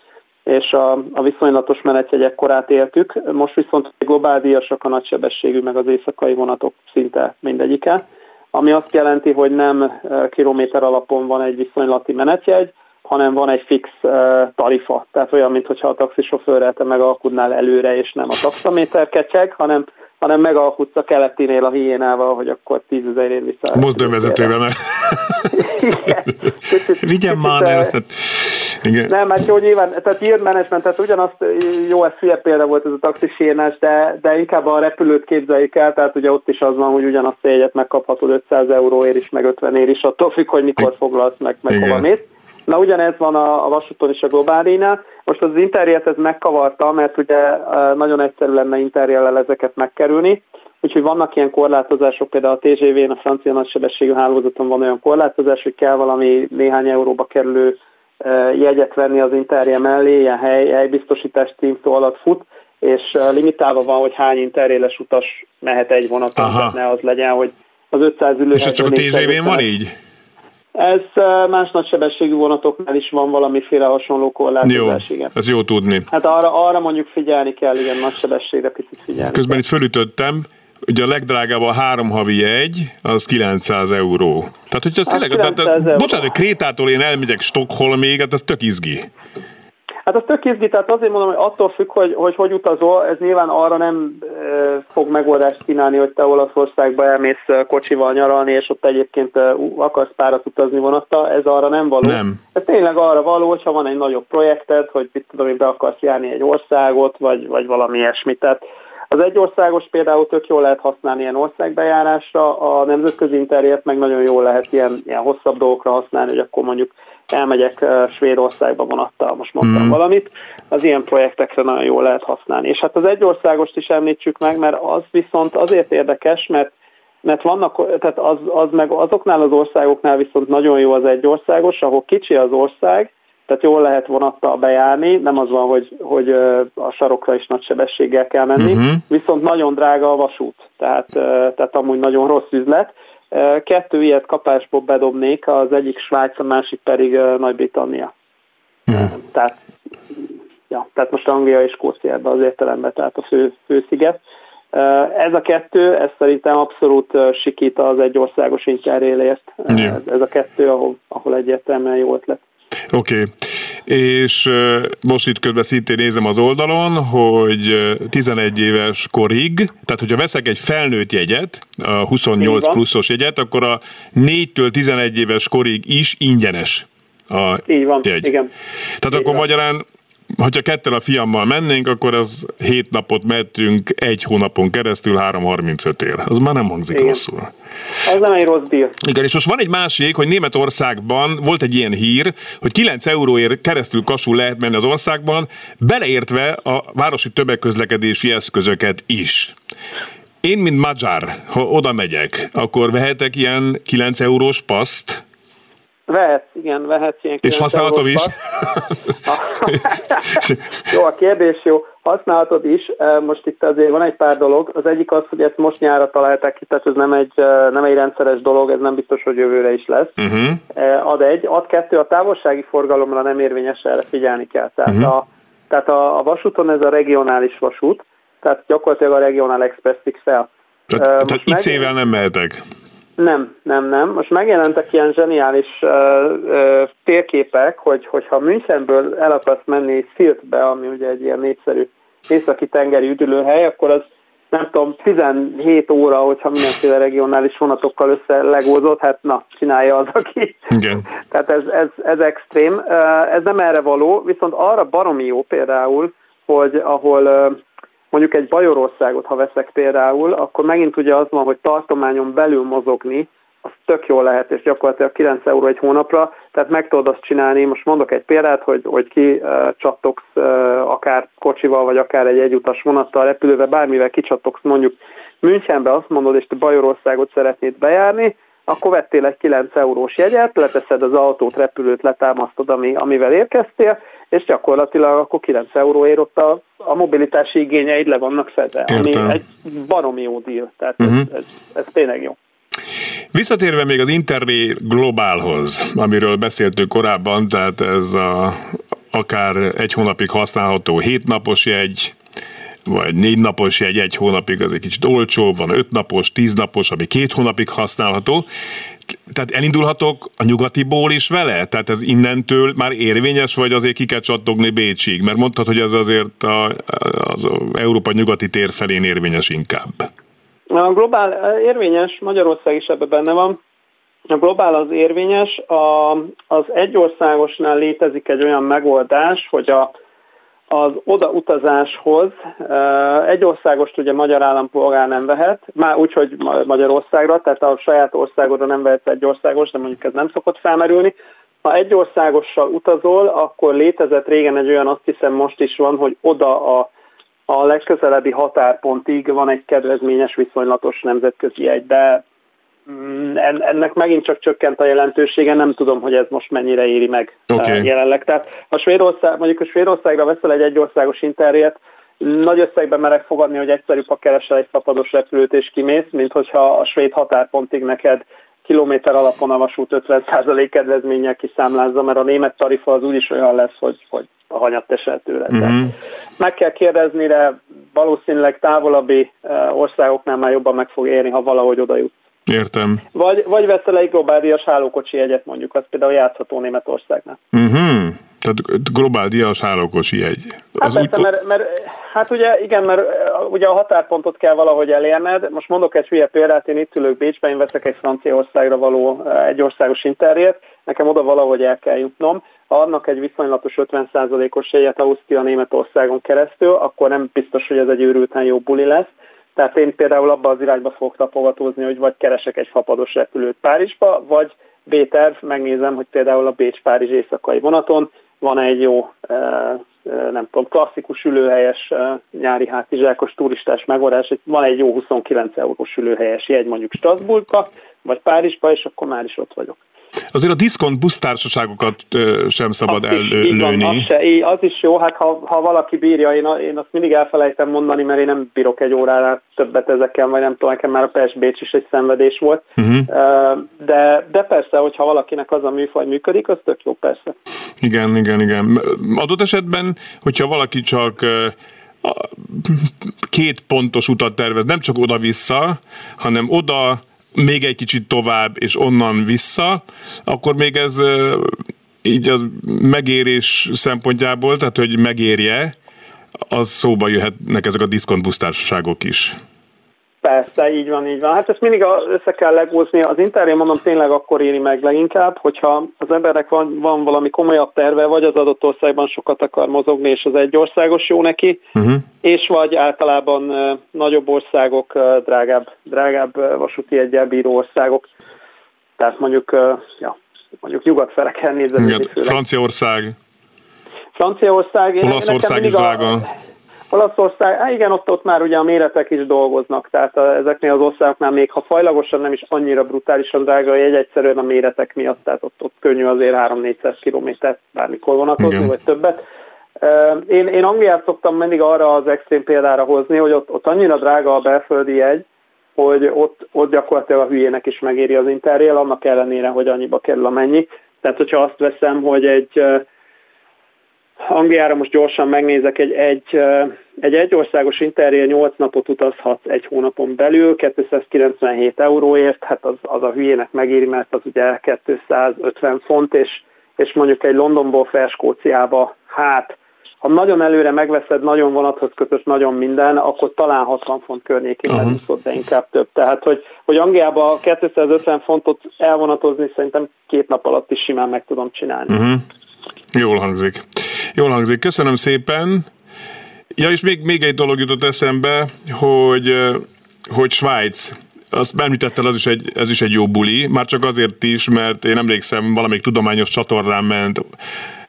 és a, a viszonylatos menetjegyek korát éltük. Most viszont globáldíjasak a nagysebességű, meg az éjszakai vonatok szinte mindegyike, ami azt jelenti, hogy nem e, kilométer alapon van egy viszonylati menetjegy, hanem van egy fix uh, tarifa. Tehát olyan, mintha a taxisofőrrel te megalkudnál előre, és nem a taxaméter kecseg, hanem hanem megalkutsz a keletinél a hiénával, hogy akkor tízezerért vissza. Mozdonyvezetővel, mert... Vigyen már el. Igen. Nem, hát jó, nyilván, tehát yield management, tehát ugyanazt, jó, ez hülye példa volt ez a taxisírnás, de, de inkább a repülőt képzeljük el, tehát ugye ott is az van, hogy ugyanazt a jegyet megkaphatod 500 euróért is, meg 50 ér is, attól függ, hogy mikor foglalsz meg, meg Igen. hova mész. Na ugyanez van a, a vasúton és a globálinál. Most az interjet ez megkavarta, mert ugye nagyon egyszerű lenne interjellel ezeket megkerülni, úgyhogy vannak ilyen korlátozások, például a TGV-n, a francia nagysebességű hálózaton van olyan korlátozás, hogy kell valami néhány euróba kerülő jegyet venni az interje mellé, ilyen hely, helybiztosítás címszó alatt fut, és limitálva van, hogy hány interjéles utas mehet egy vonaton, tehát ne az legyen, hogy az 500 ülő. És ez csak a TGV-n van így? Ez más nagysebességű vonatoknál is van valamiféle hasonló korlátozás, jó, igen. ez jó tudni. Hát arra, arra mondjuk figyelni kell, igen, nagysebességre picit figyelni Közben kell. itt fölütöttem, ugye a legdrágább a három havi egy, az 900 euró. Tehát, hogyha ez tényleg, tehát, tehát, bocsánat, Krétától én elmegyek Stockholmig, hát ez tök izgi. Hát az tök izgi, tehát azért mondom, hogy attól függ, hogy hogy, hogy utazol, ez nyilván arra nem e, fog megoldást kínálni, hogy te Olaszországba elmész kocsival nyaralni, és ott egyébként e, akarsz párat utazni vonatta, ez arra nem való. Nem. Ez tényleg arra való, hogyha van egy nagyobb projekted, hogy mit tudom, hogy be akarsz járni egy országot, vagy, vagy valami ilyesmit. Tehát az egy országos például tök jól lehet használni ilyen országbejárásra, a nemzetközi interjet meg nagyon jól lehet ilyen, ilyen hosszabb dolgokra használni, hogy akkor mondjuk elmegyek Svédországba vonattal, most mondtam mm. valamit, az ilyen projektekre nagyon jól lehet használni. És hát az egy országost is említsük meg, mert az viszont azért érdekes, mert mert vannak, tehát az, az meg azoknál az országoknál viszont nagyon jó az egy országos, ahol kicsi az ország, tehát jól lehet vonattal bejárni, nem az van, hogy, hogy a sarokra is nagy sebességgel kell menni, uh-huh. viszont nagyon drága a vasút, tehát, tehát amúgy nagyon rossz üzlet. Kettő ilyet kapásból bedobnék, az egyik Svájc, a másik pedig Nagy-Britannia. Uh-huh. Tehát, ja, tehát most Anglia és Skócia ebben az értelemben, tehát a fő, fősziget. Ez a kettő, ez szerintem abszolút sikít az egy országos interrélért. Yeah. Ez a kettő, ahol, ahol egyértelműen jó ötlet. Oké. Okay. És most itt közben szintén nézem az oldalon, hogy 11 éves korig, tehát hogyha veszek egy felnőtt jegyet, a 28 pluszos jegyet, akkor a 4-től 11 éves korig is ingyenes a Így van, jegy. igen. Tehát Így akkor van. magyarán hogyha ketten a fiammal mennénk, akkor az hét napot mehetünk egy hónapon keresztül 3.35 ér. Az már nem hangzik Igen. rosszul. Az nem egy rossz díj. Igen, és most van egy másik, hogy Németországban volt egy ilyen hír, hogy 9 euróért keresztül kasul lehet menni az országban, beleértve a városi tömegközlekedési eszközöket is. Én, mint magyar, ha oda megyek, akkor vehetek ilyen 9 eurós paszt, Vehetsz, igen, vehetsz ilyen És használhatom is? jó, a kérdés jó. Használhatod is. Most itt azért van egy pár dolog. Az egyik az, hogy ezt most nyára találták ki, tehát ez nem egy, nem egy rendszeres dolog, ez nem biztos, hogy jövőre is lesz. Uh-huh. Ad egy. Ad kettő, a távolsági forgalomra nem érvényes, erre figyelni kell. Tehát, uh-huh. a, tehát a, a vasúton ez a regionális vasút, tehát gyakorlatilag a regionál express fel. Tehát, tehát IC-vel nem mehetek. Nem, nem, nem. Most megjelentek ilyen zseniális uh, uh, térképek, hogy, hogyha Münchenből el akarsz menni Sziltbe, ami ugye egy ilyen népszerű északi tengeri üdülőhely, akkor az nem tudom, 17 óra, hogyha mindenféle regionális vonatokkal összelegózott, hát na, csinálja az, aki. Igen. Tehát ez, ez, ez extrém. Ez nem erre való, viszont arra baromi jó például, hogy ahol mondjuk egy Bajorországot, ha veszek például, akkor megint ugye az van, hogy tartományon belül mozogni, az tök jól lehet, és gyakorlatilag 9 euró egy hónapra, tehát meg tudod azt csinálni, most mondok egy példát, hogy, hogy ki uh, csattogsz uh, akár kocsival, vagy akár egy egyutas vonattal, repülővel, bármivel kicsattogsz mondjuk Münchenbe, azt mondod, és te Bajorországot szeretnéd bejárni, akkor vettél egy 9 eurós jegyet, leteszed az autót, repülőt, letámasztod, ami, amivel érkeztél, és gyakorlatilag akkor 9 euróért ott a, a mobilitási igényeid le vannak fedve, Értem. ami egy baromi jó deal, tehát uh-huh. ez, ez, ez tényleg jó. Visszatérve még az Interrail Globálhoz, amiről beszéltünk korábban, tehát ez a, akár egy hónapig használható hétnapos jegy, vagy négy napos jegy egy hónapig, az egy kicsit olcsó, van öt napos, tíz napos, ami két hónapig használható. Tehát elindulhatok a nyugatiból is vele? Tehát ez innentől már érvényes, vagy azért ki kell csattogni Bécsig? Mert mondtad, hogy ez azért a, az Európa nyugati tér felén érvényes inkább. A globál érvényes, Magyarország is ebben benne van. A globál az érvényes, a, az egyországosnál létezik egy olyan megoldás, hogy a az odautazáshoz egy országost ugye magyar állampolgár nem vehet, már úgy, hogy Magyarországra, tehát a saját országodra nem vehet egy országos, de mondjuk ez nem szokott felmerülni. Ha egy országossal utazol, akkor létezett régen egy olyan, azt hiszem most is van, hogy oda a, a legközelebbi határpontig van egy kedvezményes viszonylatos nemzetközi egy, de ennek megint csak csökkent a jelentősége, nem tudom, hogy ez most mennyire éri meg okay. Eh, jelenleg. Tehát a Svédország, mondjuk a Svédországra veszel egy egyországos interjét, nagy összegben merek fogadni, hogy egyszerűbb, ha keresel egy szabados repülőt és kimész, mint hogyha a svéd határpontig neked kilométer alapon a vasút 50% kedvezménnyel kiszámlázza, mert a német tarifa az úgyis olyan lesz, hogy, hogy a hanyatt tőle. Uh-huh. Meg kell kérdezni, de valószínűleg távolabbi országoknál már jobban meg fog érni, ha valahogy oda jut. Értem. Vagy, vagy veszel egy globálias hálókocsi egyet mondjuk, az például játszható Németországnál. Uh-huh. Tehát globál díjas hálókocsi egy. Hát persze, úgy... mert, mert, hát ugye igen, mert ugye a határpontot kell valahogy elérned. Most mondok egy hülye példát, én itt ülök Bécsben, én veszek egy Franciaországra való egy országos interjét, nekem oda valahogy el kell jutnom. Ha annak egy viszonylatos 50%-os jegyet Ausztria Németországon keresztül, akkor nem biztos, hogy ez egy őrülten jó buli lesz. Tehát én például abba az irányba fogok tapogatózni, hogy vagy keresek egy fapados repülőt Párizsba, vagy B-terv, megnézem, hogy például a Bécs-Párizs éjszakai vonaton van egy jó, nem tudom, klasszikus ülőhelyes nyári hátizsákos turistás megoldás, van egy jó 29 eurós ülőhelyes jegy mondjuk Strasbourgba, vagy Párizsba, és akkor már is ott vagyok. Azért a diszkont busztársaságokat sem szabad ellőni. Az, se, az is jó, hát ha, ha valaki bírja, én, én azt mindig elfelejtem mondani, mert én nem bírok egy órára többet ezekkel, vagy nem tudom, nekem már a Pest-Bécs is egy szenvedés volt. Uh-huh. De, de persze, hogyha valakinek az a műfaj működik, az tök jó, persze. Igen, igen, igen. Adott esetben, hogyha valaki csak két pontos utat tervez, nem csak oda-vissza, hanem oda, még egy kicsit tovább, és onnan vissza, akkor még ez így a megérés szempontjából, tehát hogy megérje, az szóba jöhetnek ezek a diszkontbusztársaságok is. Persze, így van, így van. Hát ezt mindig össze kell legózni. Az interjú mondom tényleg akkor éri meg leginkább, hogyha az embernek van, van valami komolyabb terve, vagy az adott országban sokat akar mozogni, és az egy országos jó neki, uh-huh. és vagy általában nagyobb országok, drágább, drágább vasúti egyel bíró országok. Tehát mondjuk, ja, mondjuk nyugat fele kell nézni. Franciaország. Franciaország. Olaszország is drága. A, Olaszország, hát igen, ott, ott már ugye a méretek is dolgoznak, tehát a, ezeknél az országoknál még ha fajlagosan nem is annyira brutálisan drága a jegy, egyszerűen a méretek miatt, tehát ott, ott könnyű azért 3-400 kilométert bármikor vonatozni, igen. vagy többet. Én, én Angliát szoktam mindig arra az extrém példára hozni, hogy ott, ott annyira drága a belföldi jegy, hogy ott, ott gyakorlatilag a hülyének is megéri az interrail, annak ellenére, hogy annyiba kerül a mennyi. Tehát, hogyha azt veszem, hogy egy Angliára most gyorsan megnézek, egy, egy, egy egyországos interrail 8 napot utazhat egy hónapon belül, 297 euróért, hát az, az a hülyének megéri, mert az ugye 250 font, és, és mondjuk egy Londonból fel Skóciába, hát ha nagyon előre megveszed, nagyon vonathoz kötött, nagyon minden, akkor talán 60 font környékén uh-huh. de inkább több. Tehát, hogy, hogy Angliába 250 fontot elvonatozni szerintem két nap alatt is simán meg tudom csinálni. Uh-huh. Jól hangzik. Jól hangzik. Köszönöm szépen. Ja, és még, még egy dolog jutott eszembe, hogy, hogy Svájc azt említettel, az is egy, ez is egy jó buli, már csak azért is, mert én emlékszem, valamelyik tudományos csatornán ment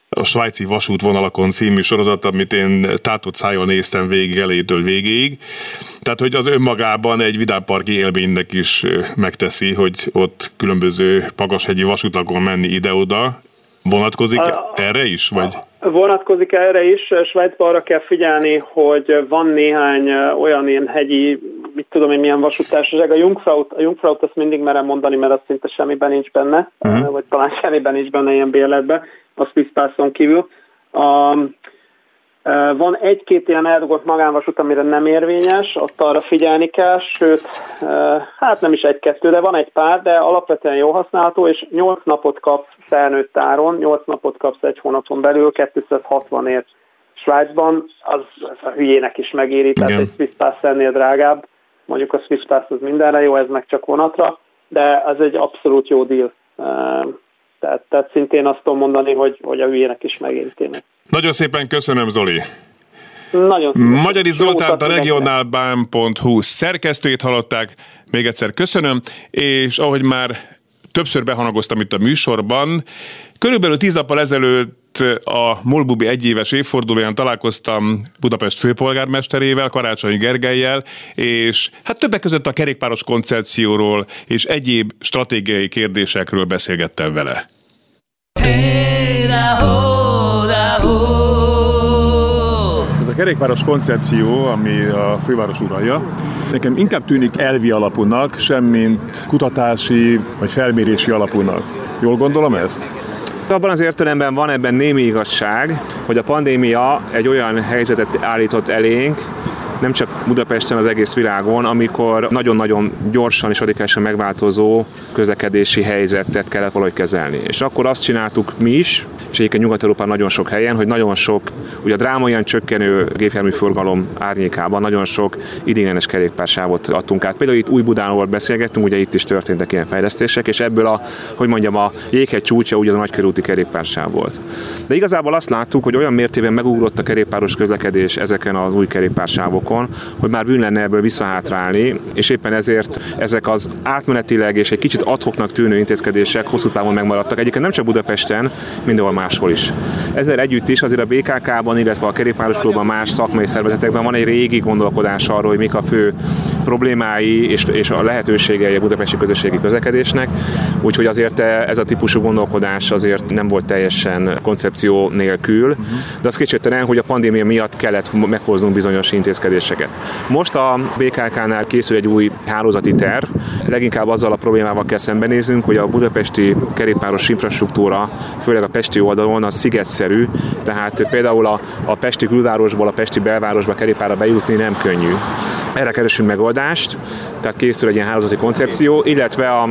a svájci vasútvonalakon című sorozat, amit én tátott szájon néztem végig, elétől végéig. Tehát, hogy az önmagában egy vidámparki élménynek is megteszi, hogy ott különböző pagashegyi vasutakon menni ide-oda, Vonatkozik a, erre is? Vagy? Vonatkozik erre is. Svájcban arra kell figyelni, hogy van néhány olyan ilyen hegyi, mit tudom én, milyen vasútársaság. A Jungfraut, a Jungfraut azt mindig merem mondani, mert az szinte semmiben nincs benne, uh-huh. vagy talán semmiben nincs benne ilyen bérletben, a Swisspasson kívül. A, van egy-két ilyen eldugott magánvasút, amire nem érvényes, ott arra figyelni kell, sőt, hát nem is egy-kettő, de van egy pár, de alapvetően jó használható, és 8 napot kap felnőtt áron, 8 napot kapsz egy hónapon belül, 260 ért Svájcban, az, az a hülyének is megéri, tehát egy Swiss Pass ennél drágább, mondjuk a Swiss Pass az mindenre jó, ez meg csak vonatra, de ez egy abszolút jó deal. Tehát, tehát szintén azt tudom mondani, hogy, hogy a hülyének is megéri tényleg. Nagyon szépen köszönöm, Zoli! Nagyon Magyari Zoltán a regionálbán.hu szerkesztőjét hallották. Még egyszer köszönöm, és ahogy már többször behanagoztam itt a műsorban, körülbelül tíz nappal ezelőtt a Molbubi egyéves évfordulóján találkoztam Budapest főpolgármesterével, Karácsony Gergelyel, és hát többek között a kerékpáros koncepcióról és egyéb stratégiai kérdésekről beszélgettem vele. Hey, kerékpáros koncepció, ami a főváros uralja, nekem inkább tűnik elvi alapúnak, semmint kutatási vagy felmérési alapúnak. Jól gondolom ezt? Abban az értelemben van ebben némi igazság, hogy a pandémia egy olyan helyzetet állított elénk, nem csak Budapesten, az egész világon, amikor nagyon-nagyon gyorsan és radikálisan megváltozó közlekedési helyzetet kellett valahogy kezelni. És akkor azt csináltuk mi is, és egyébként Nyugat-Európán nagyon sok helyen, hogy nagyon sok, ugye a drámaian csökkenő gépjárműforgalom árnyékában nagyon sok idénylenes kerékpársávot adtunk át. Például itt új Budánról beszélgettünk, ugye itt is történtek ilyen fejlesztések, és ebből a, hogy mondjam, a jéghegy csúcsa ugye a nagykörúti kerékpársáv volt. De igazából azt láttuk, hogy olyan mértében megugrott a kerékpáros közlekedés ezeken az új kerékpársávokon, hogy már bűn lenne ebből visszahátrálni, és éppen ezért ezek az átmenetileg és egy kicsit adhoknak tűnő intézkedések hosszú távon megmaradtak. Egyébként nem csak Budapesten, mindenhol máshol is. Ezzel együtt is azért a BKK-ban, illetve a kerékpáros klubban más szakmai szervezetekben van egy régi gondolkodás arról, hogy mik a fő problémái és, és a lehetőségei a budapesti közösségi közlekedésnek, úgyhogy azért ez a típusú gondolkodás azért nem volt teljesen koncepció nélkül, de az kétségtelen, hogy a pandémia miatt kellett meghoznunk bizonyos intézkedéseket. Most a BKK-nál készül egy új hálózati terv, leginkább azzal a problémával kell szembenéznünk, hogy a budapesti kerékpáros infrastruktúra, főleg a pesti oldalon, az szigetszerű, tehát például a, a pesti külvárosból a pesti belvárosba kerékpárra bejutni nem könnyű. Erre keresünk megoldást, tehát készül egy ilyen hálózati koncepció, illetve a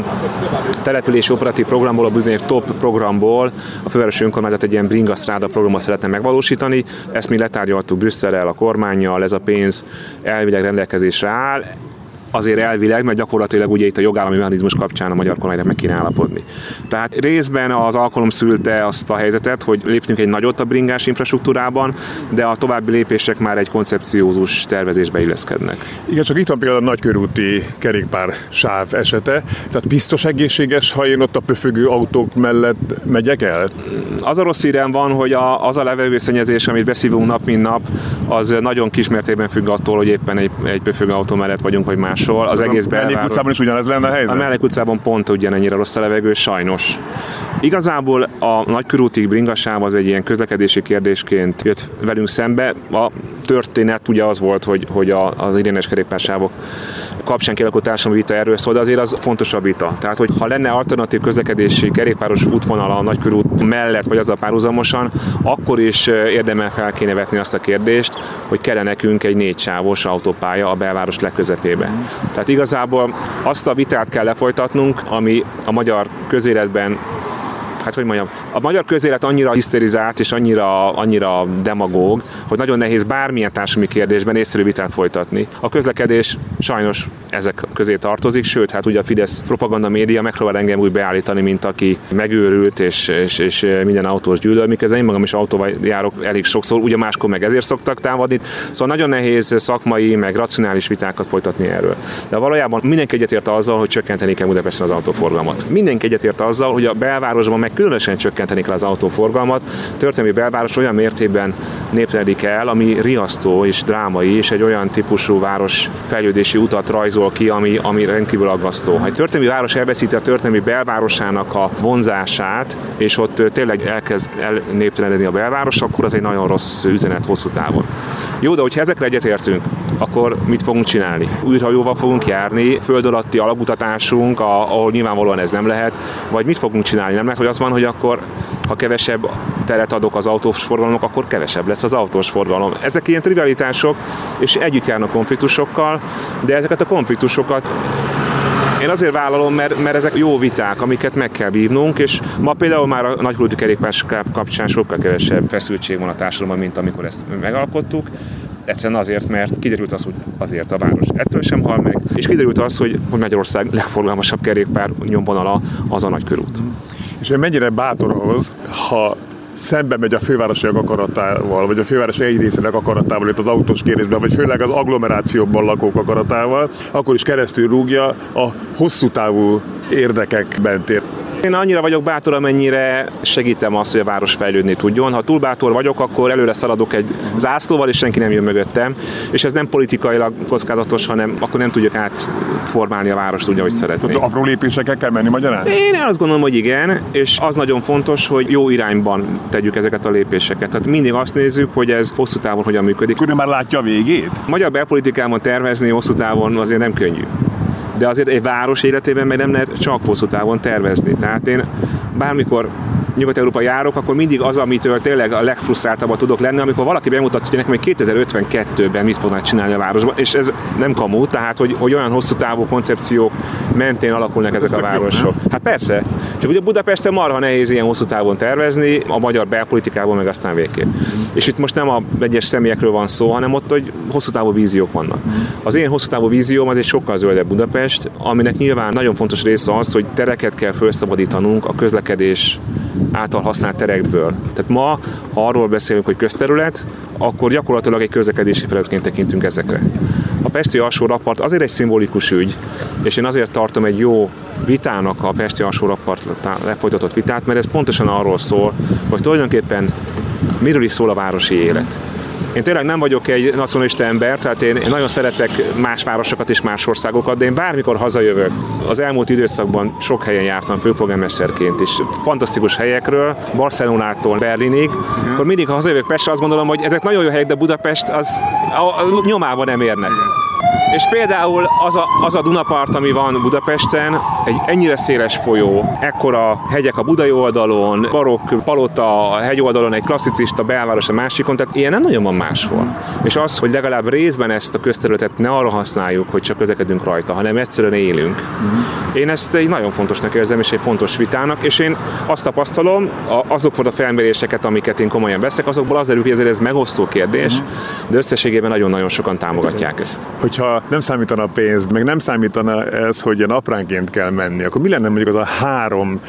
települési operatív programból, a bizonyos top programból a fővárosi önkormányzat egy ilyen Bringa Stráda programot szeretne megvalósítani. Ezt mi letárgyaltuk Brüsszelel, a kormányjal, ez a pénz elvileg rendelkezésre áll azért elvileg, mert gyakorlatilag ugye itt a jogállami mechanizmus kapcsán a magyar kormánynak meg kéne állapodni. Tehát részben az alkalom szülte azt a helyzetet, hogy léptünk egy nagyot a bringás infrastruktúrában, de a további lépések már egy koncepciózus tervezésbe illeszkednek. Igen, csak itt van például a nagykörúti kerékpár sáv esete, tehát biztos egészséges, ha én ott a pöfögő autók mellett megyek el? Az a rossz hírem van, hogy a, az a levegőszennyezés, amit beszívunk nap, mint nap, az nagyon kismértékben függ attól, hogy éppen egy, egy pöfögő autó mellett vagyunk, vagy más máshol. Az egész belváros. A utcában is ugyanez lenne a helyzet? A Mellék utcában pont ugyanennyire rossz a levegő, sajnos. Igazából a nagykörúti bringasáv az egy ilyen közlekedési kérdésként jött velünk szembe. A történet ugye az volt, hogy, hogy a, az idénes kerékpársávok kapcsán kialakult társadalmi vita erről szól, de azért az fontosabb vita. Tehát, hogy ha lenne alternatív közlekedési kerékpáros útvonal a nagykörút mellett, vagy az a párhuzamosan, akkor is érdemel fel kéne vetni azt a kérdést, hogy kell nekünk egy négy sávos autópálya a belváros legközepébe. Tehát igazából azt a vitát kell lefolytatnunk, ami a magyar közéletben hát hogy mondjam, a magyar közélet annyira hiszterizált és annyira, annyira demagóg, hogy nagyon nehéz bármilyen társadalmi kérdésben észszerű vitát folytatni. A közlekedés sajnos ezek közé tartozik, sőt, hát ugye a Fidesz propaganda média megpróbál engem úgy beállítani, mint aki megőrült és, és, és minden autós gyűlöl, miközben én magam is autóval járok elég sokszor, ugye máskor meg ezért szoktak támadni. Szóval nagyon nehéz szakmai, meg racionális vitákat folytatni erről. De valójában mindenki egyetért azzal, hogy csökkenteni kell Budapesten az autóforgalmat. Mindenki egyetért azzal, hogy a belvárosban meg különösen csökkenteni kell az autóforgalmat. A történelmi belváros olyan mértékben népteledik el, ami riasztó és drámai, és egy olyan típusú város fejlődési utat rajzol ki, ami, ami rendkívül aggasztó. Ha egy történelmi város elveszíti a történelmi belvárosának a vonzását, és ott tényleg elkezd elnéptelenedni a belváros, akkor az egy nagyon rossz üzenet hosszú távon. Jó, de hogyha ezekre egyetértünk, akkor mit fogunk csinálni? Újrahajóval fogunk járni, föld alatti alakutatásunk, ahol nyilvánvalóan ez nem lehet, vagy mit fogunk csinálni? Nem lehet, hogy az van, hogy akkor ha kevesebb teret adok az autós forgalomnak, akkor kevesebb lesz az autós forgalom. Ezek ilyen trivialitások, és együtt járnak konfliktusokkal, de ezeket a konfliktusokat én azért vállalom, mert, mert ezek jó viták, amiket meg kell vívnunk, és ma például már a nagyhullatú kerékpás kapcsán sokkal kevesebb feszültség van a társadalomban, mint amikor ezt megalkottuk. Egyszerűen azért, mert kiderült az, hogy azért a város ettől sem hal meg, és kiderült az, hogy, hogy Magyarország legforgalmasabb kerékpár nyomvonala az a nagy És mennyire bátor ahhoz, ha szembe megy a fővárosiak akaratával, vagy a főváros egy részének akaratával itt az autós kérdésben, vagy főleg az agglomerációban lakók akaratával, akkor is keresztül rúgja a hosszú távú érdekek mentét. Én annyira vagyok bátor, amennyire segítem azt, hogy a város fejlődni tudjon. Ha túl bátor vagyok, akkor előre szaladok egy zászlóval, és senki nem jön mögöttem. És ez nem politikailag kockázatos, hanem akkor nem tudjuk átformálni a várost úgy, ahogy szeretnénk. Tehát apró lépésekkel kell menni magyarán? Én azt gondolom, hogy igen, és az nagyon fontos, hogy jó irányban tegyük ezeket a lépéseket. Tehát mindig azt nézzük, hogy ez hosszú távon hogyan működik. Akkor már látja a végét? Magyar belpolitikában tervezni hosszú távon azért nem könnyű de azért egy város életében meg nem lehet csak hosszú távon tervezni. Tehát én bármikor Nyugat-Európa járok, akkor mindig az, amitől tényleg a legfrusztráltabb tudok lenni, amikor valaki bemutatja nekem, hogy 2052-ben mit fognak csinálni a városban, és ez nem kamu, tehát hogy, hogy olyan hosszú távú koncepciók mentén alakulnak ezek a városok. Hát persze, csak ugye Budapesten marha nehéz ilyen hosszú távon tervezni, a magyar belpolitikában meg aztán végképp. És itt most nem a egyes személyekről van szó, hanem ott, hogy hosszú távú víziók vannak. Az én hosszú távú vízióm az egy sokkal zöldebb Budapest, aminek nyilván nagyon fontos része az, hogy tereket kell felszabadítanunk a közlekedés által használt terekből. Tehát ma, ha arról beszélünk, hogy közterület, akkor gyakorlatilag egy közlekedési felületként tekintünk ezekre. A Pesti alsó rapart azért egy szimbolikus ügy, és én azért tartom egy jó vitának a Pesti alsó rapart lefolytatott vitát, mert ez pontosan arról szól, hogy tulajdonképpen miről is szól a városi élet. Én tényleg nem vagyok egy nacionalista ember, tehát én nagyon szeretek más városokat és más országokat, de én bármikor hazajövök. Az elmúlt időszakban sok helyen jártam főpolgármesterként is, fantasztikus helyekről, Barcelonától Berlinig, mm. akkor mindig, ha hazajövök Pestre, azt gondolom, hogy ezek nagyon jó helyek, de Budapest az a, a nyomában nem érnek. És például az a, az a Dunapart, ami van Budapesten, egy ennyire széles folyó, ekkora hegyek a budai oldalon, barokk palota a hegy oldalon, egy klasszicista belváros a másikon, tehát ilyen nem nagyon van máshol. És az, hogy legalább részben ezt a közterületet ne arra használjuk, hogy csak közlekedünk rajta, hanem egyszerűen élünk. Én ezt egy nagyon fontosnak érzem, és egy fontos vitának, és én azt tapasztalom, azokból a felméréseket, amiket én komolyan veszek, azokból az derül, hogy ezért ez megosztó kérdés, de összességében nagyon-nagyon sokan támogatják ezt. Hogyha nem számítana a pénz, meg nem számítana ez, hogy napránként kell menni, akkor mi lenne mondjuk az a három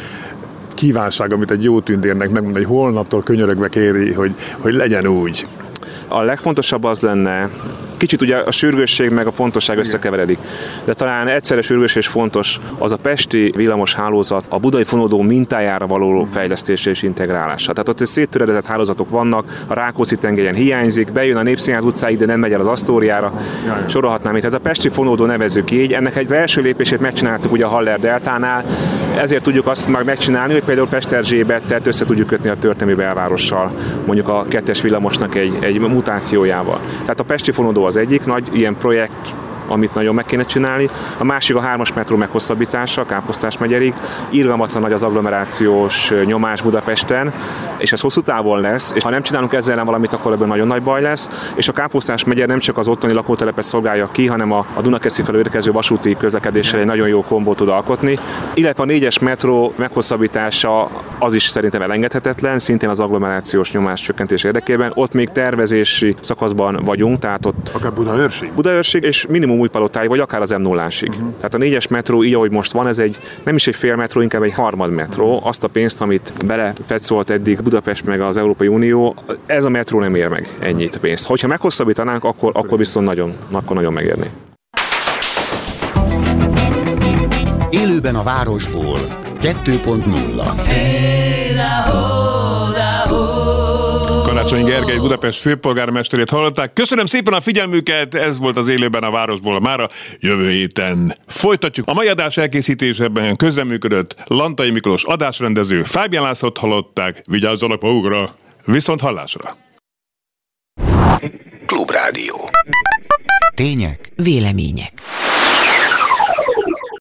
kívánság, amit egy jó tündérnek megmond, hogy holnaptól könyörögve kéri, hogy, hogy legyen úgy? A legfontosabb az lenne, Kicsit ugye a sürgősség meg a fontosság összekeveredik. De talán egyszerre sürgős és fontos az a pesti villamos hálózat a budai fonódó mintájára való fejlesztése és integrálása. Tehát ott széttöredezett hálózatok vannak, a Rákóczi tengelyen hiányzik, bejön a Népszínház utcáig, de nem megy el az Asztóriára. Sorolhatnám itt. Ez a pesti fonódó nevezük így. Ennek egy első lépését megcsináltuk ugye a Haller Deltánál, ezért tudjuk azt már megcsinálni, hogy például Pesterzsébettet össze tudjuk kötni a történelmi belvárossal, mondjuk a kettes villamosnak egy, egy mutációjával. Tehát a Pesti fonódó az egyik nagy ilyen projekt amit nagyon meg kéne csinálni. A másik a hármas metró meghosszabbítása, Káposztás megyerig. Irgalmatlan nagy az agglomerációs nyomás Budapesten, és ez hosszú távon lesz, és ha nem csinálunk ezzel ellen valamit, akkor ebből nagyon nagy baj lesz. És a Káposztás megyer nem csak az ottani lakótelepet szolgálja ki, hanem a, a Dunakeszi felől érkező vasúti közlekedéssel egy nagyon jó kombót tud alkotni. Illetve a négyes metró meghosszabbítása az is szerintem elengedhetetlen, szintén az agglomerációs nyomás csökkentés érdekében. Ott még tervezési szakaszban vagyunk, tehát ott... Akár Budaörség? Budaörség, és minimum új palotáig, vagy akár az m 0 uh-huh. Tehát a négyes metró, így ahogy most van, ez egy nem is egy fél metró, inkább egy harmad metró. Azt a pénzt, amit belefetszolt eddig Budapest meg az Európai Unió, ez a metró nem ér meg ennyit pénzt. Hogyha meghosszabbítanánk, akkor, akkor viszont nagyon, akkor nagyon megérné. Élőben a városból 2.0 hey, Karácsony Gergely Budapest főpolgármesterét hallották. Köszönöm szépen a figyelmüket, ez volt az élőben a városból mára. Jövő héten folytatjuk. A mai adás elkészítésében közreműködött Lantai Miklós adásrendező, Fábián Lászlót hallották. Vigyázzanak magukra, viszont hallásra. Klubrádió. Tények. Vélemények.